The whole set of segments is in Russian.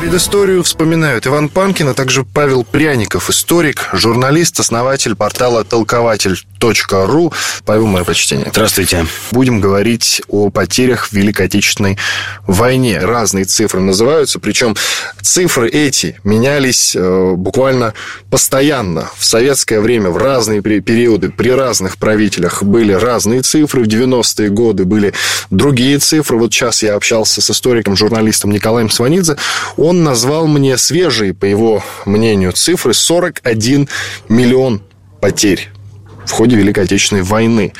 Предысторию вспоминают Иван Панкин, а также Павел Пряников, историк, журналист, основатель портала толкователь.ру. Павел, мое почтение. Здравствуйте. Будем говорить о потерях в Великой Отечественной войне. Разные цифры называются, причем цифры эти менялись э, буквально постоянно. В советское время, в разные периоды, при разных правителях были разные цифры. В 90-е годы были другие цифры. Вот сейчас я общался с историком, журналистом Николаем Сванидзе. Он назвал мне свежие, по его мнению, цифры 41 миллион потерь в ходе Великой Отечественной войны.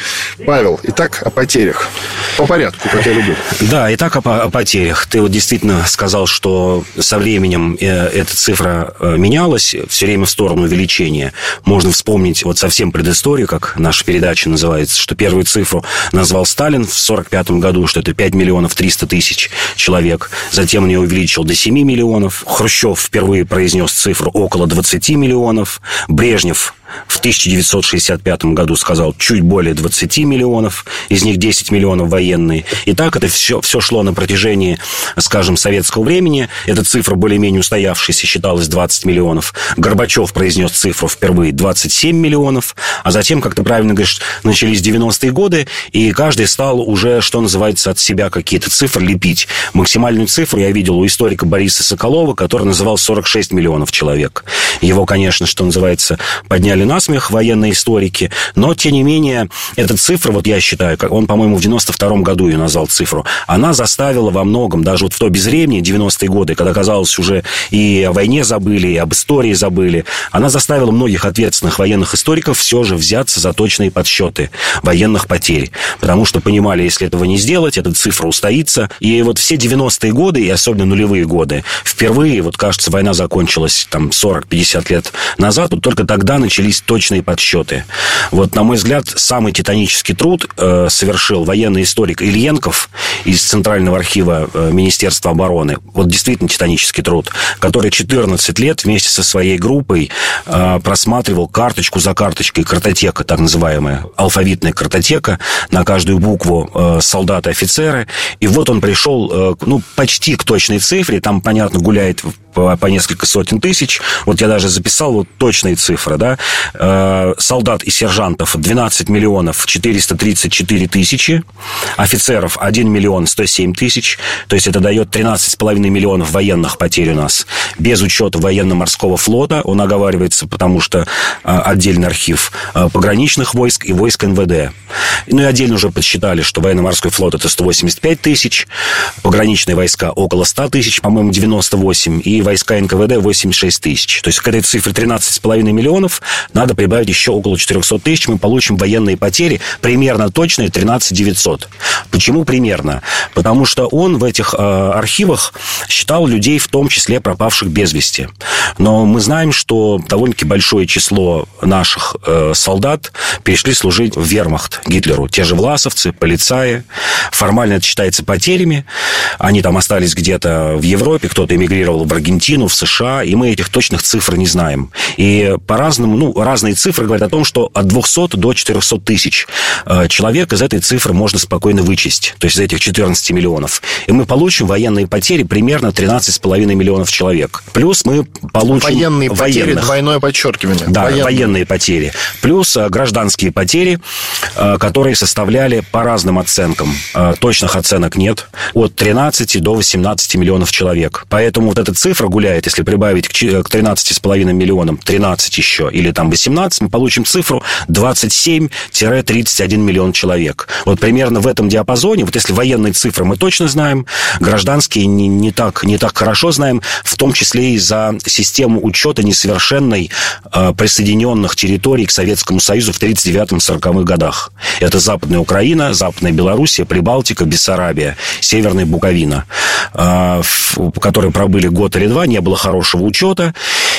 Павел, итак, о потерях. По порядку, как я люблю. Да, итак, о, о потерях. Ты вот действительно сказал, что со временем э, эта цифра э, менялась, все время в сторону увеличения. Можно вспомнить вот совсем предысторию, как наша передача называется, что первую цифру назвал Сталин в 1945 году, что это 5 миллионов 300 тысяч человек. Затем он ее увеличил до 7 миллионов. Хрущев впервые произнес цифру около 20 миллионов. Брежнев в 1965 году сказал чуть более 20 миллионов, из них 10 миллионов военные. И так это все, все шло на протяжении, скажем, советского времени. Эта цифра более-менее устоявшаяся считалась 20 миллионов. Горбачев произнес цифру впервые 27 миллионов, а затем, как ты правильно говоришь, начались 90-е годы, и каждый стал уже, что называется, от себя какие-то цифры лепить. Максимальную цифру я видел у историка Бориса Соколова, который называл 46 миллионов человек. Его, конечно, что называется, подняли подняли насмех военные историки, но, тем не менее, эта цифра, вот я считаю, он, по-моему, в 92 году ее назвал цифру, она заставила во многом, даже вот в то безвремени, 90-е годы, когда, казалось, уже и о войне забыли, и об истории забыли, она заставила многих ответственных военных историков все же взяться за точные подсчеты военных потерь, потому что понимали, если этого не сделать, эта цифра устоится, и вот все 90-е годы, и особенно нулевые годы, впервые, вот, кажется, война закончилась там 40-50 лет назад, вот только тогда начались начались точные подсчеты. Вот, на мой взгляд, самый титанический труд э, совершил военный историк Ильенков из Центрального архива э, Министерства обороны. Вот действительно титанический труд, который 14 лет вместе со своей группой э, просматривал карточку за карточкой, картотека, так называемая, алфавитная картотека, на каждую букву э, солдаты, офицеры. И вот он пришел, э, ну, почти к точной цифре, там, понятно, гуляет по, по несколько сотен тысяч. Вот я даже записал вот точные цифры, да. Э, солдат и сержантов 12 миллионов 434 тысячи, офицеров 1 миллион 107 тысяч, то есть это дает 13,5 миллионов военных потерь у нас. Без учета военно-морского флота, он оговаривается, потому что э, отдельный архив э, пограничных войск и войск НВД. Ну и отдельно уже подсчитали, что военно-морской флот это 185 тысяч, пограничные войска около 100 тысяч, по-моему, 98, и войска НКВД 86 тысяч. То есть к этой цифре 13,5 миллионов надо прибавить еще около 400 тысяч, мы получим военные потери примерно точные 13 900. Почему примерно? Потому что он в этих э, архивах считал людей, в том числе пропавших без вести. Но мы знаем, что довольно-таки большое число наших э, солдат перешли служить в вермахт Гитлеру. Те же власовцы, полицаи. Формально это считается потерями. Они там остались где-то в Европе, кто-то эмигрировал в Аргентину, Аргентину, в США, и мы этих точных цифр не знаем. И по-разному, ну, разные цифры говорят о том, что от 200 до 400 тысяч э, человек из этой цифры можно спокойно вычесть, то есть из этих 14 миллионов. И мы получим военные потери примерно 13,5 миллионов человек. Плюс мы получим... Военные военных. потери, двойное подчеркивание. Да, военные, военные потери. Плюс э, гражданские потери, э, которые составляли по разным оценкам. Точных оценок нет. От 13 до 18 миллионов человек. Поэтому вот эта цифра гуляет, если прибавить к 13,5 миллионам 13 еще, или там 18, мы получим цифру 27-31 миллион человек. Вот примерно в этом диапазоне, вот если военные цифры мы точно знаем, гражданские не, не, так, не так хорошо знаем, в том числе и за систему учета несовершенной э, присоединенных территорий к Советскому Союзу в 1939-1940 годах. Это Западная Украина, Западная Белоруссия, Прибалтика, Бессарабия, Северная Буковина, а, которые пробыли год или два, не было хорошего учета.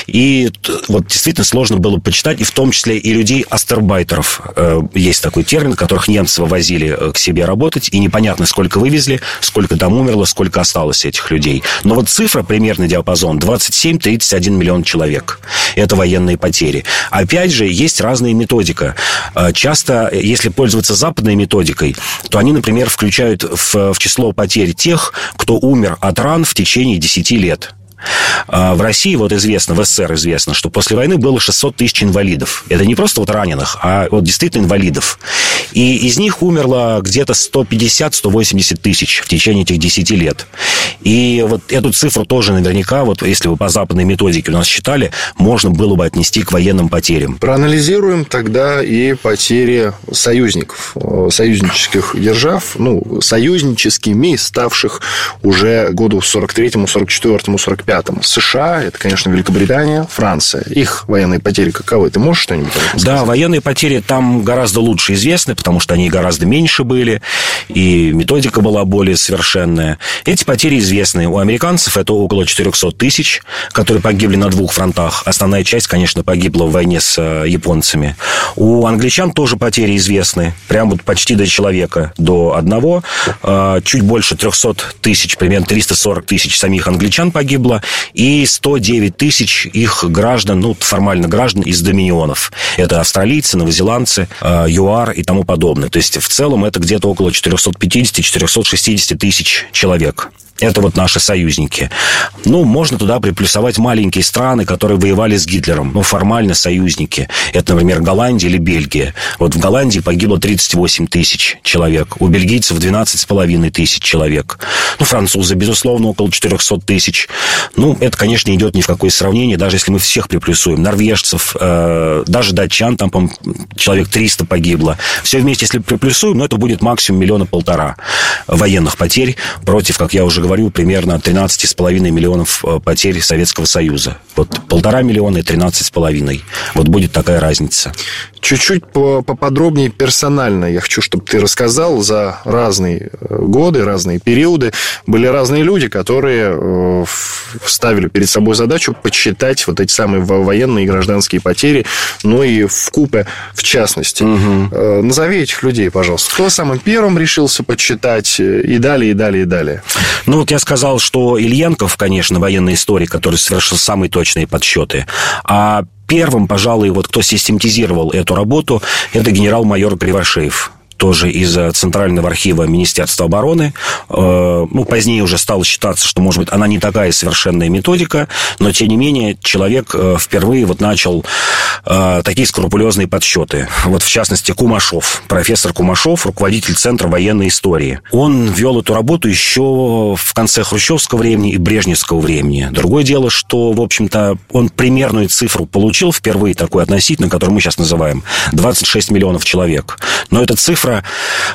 И вот действительно сложно было почитать, и в том числе и людей астербайтеров. Э, есть такой термин, которых немцы вывозили э, к себе работать, и непонятно, сколько вывезли, сколько там умерло, сколько осталось этих людей. Но вот цифра, примерный диапазон, 27-31 миллион человек. Это военные потери. Опять же, есть разная методика. Э, часто, если пользоваться западной методикой, то они, например, включают в, в число потерь тех, кто умер от ран в течение 10 лет. А, в России вот известно, в СССР известно, что после войны было 600 тысяч инвалидов. Это не просто вот раненых, а вот действительно инвалидов. И из них умерло где-то 150-180 тысяч в течение этих 10 лет. И вот эту цифру тоже наверняка, вот если вы по западной методике у нас считали, можно было бы отнести к военным потерям. Проанализируем тогда и потери союзников, э, союзнических держав, ну, союзническими, ставших уже году 43-му, 44-му, 45 1945-м. США, это, конечно, Великобритания, Франция. Их военные потери каковы? Ты можешь что-нибудь сказать? Да, военные потери там гораздо лучше известны, потому что они гораздо меньше были, и методика была более совершенная. Эти потери известны. У американцев это около 400 тысяч, которые погибли на двух фронтах. Основная часть, конечно, погибла в войне с э, японцами. У англичан тоже потери известны. Прям вот почти до человека, до одного. Э, чуть больше 300 тысяч, примерно 340 тысяч самих англичан погибло и 109 тысяч их граждан, ну, формально граждан из доминионов. Это австралийцы, новозеландцы, э, ЮАР и тому подобное. То есть, в целом, это где-то около 450-460 тысяч человек. Это вот наши союзники. Ну, можно туда приплюсовать маленькие страны, которые воевали с Гитлером. Ну, формально союзники. Это, например, Голландия или Бельгия. Вот в Голландии погибло 38 тысяч человек. У бельгийцев 12,5 тысяч человек. Ну, французы, безусловно, около 400 тысяч. Ну, это, конечно, идет ни в какое сравнение, даже если мы всех приплюсуем. Норвежцев, э, даже датчан, там, по человек 300 погибло. Все вместе, если приплюсуем, ну, это будет максимум миллиона полтора военных потерь против, как я уже говорил, говорю, примерно 13,5 миллионов э, потерь Советского Союза. Вот полтора миллиона и 13,5. Вот будет такая разница. Чуть-чуть поподробнее персонально я хочу, чтобы ты рассказал за разные э, годы, разные периоды. Были разные люди, которые э, ставили перед собой задачу подсчитать вот эти самые военные и гражданские потери, ну и в купе в частности. Угу. Назови этих людей, пожалуйста. Кто самым первым решился подсчитать и далее, и далее, и далее? Ну, вот я сказал, что Ильенков, конечно, военный историк, который совершил самые точные подсчеты. А первым, пожалуй, вот кто систематизировал эту работу, это генерал-майор Кривошеев тоже из э, Центрального архива Министерства обороны. Э, ну, позднее уже стало считаться, что, может быть, она не такая совершенная методика, но, тем не менее, человек э, впервые вот начал такие скрупулезные подсчеты. Вот, в частности, Кумашов, профессор Кумашов, руководитель Центра военной истории. Он вел эту работу еще в конце хрущевского времени и брежневского времени. Другое дело, что, в общем-то, он примерную цифру получил впервые, такую относительно, которую мы сейчас называем, 26 миллионов человек. Но эта цифра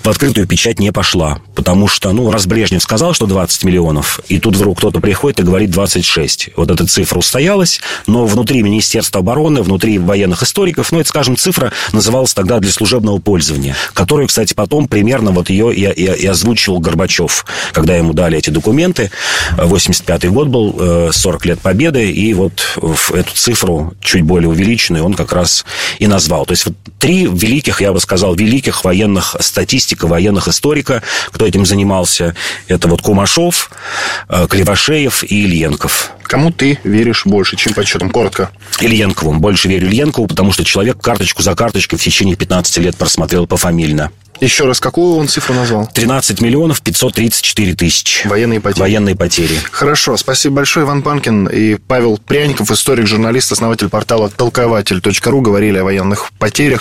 в открытую печать не пошла. Потому что, ну, раз Брежнев сказал, что 20 миллионов, и тут вдруг кто-то приходит и говорит 26. Вот эта цифра устоялась, но внутри Министерства обороны, внутри военных историков, ну, это, скажем, цифра называлась тогда для служебного пользования, которую, кстати, потом примерно вот ее и, и, и озвучивал Горбачев, когда ему дали эти документы. 85-й год был, 40 э, лет Победы, и вот эту цифру, чуть более увеличенную, он как раз и назвал. То есть вот три великих, я бы сказал, великих военных военных статистика, военных историка, кто этим занимался. Это вот Кумашов, э, Кривошеев и Ильенков. Кому ты веришь больше, чем подсчетом? Коротко. Ильенкову. Больше верю Ильенкову, потому что человек карточку за карточкой в течение 15 лет просмотрел пофамильно. Еще раз, какую он цифру назвал? 13 миллионов 534 тысячи. Военные потери. Военные потери. Хорошо. Спасибо большое, Иван Панкин и Павел Пряников, историк, журналист, основатель портала толкователь.ру, говорили о военных потерях.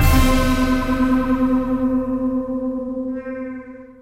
–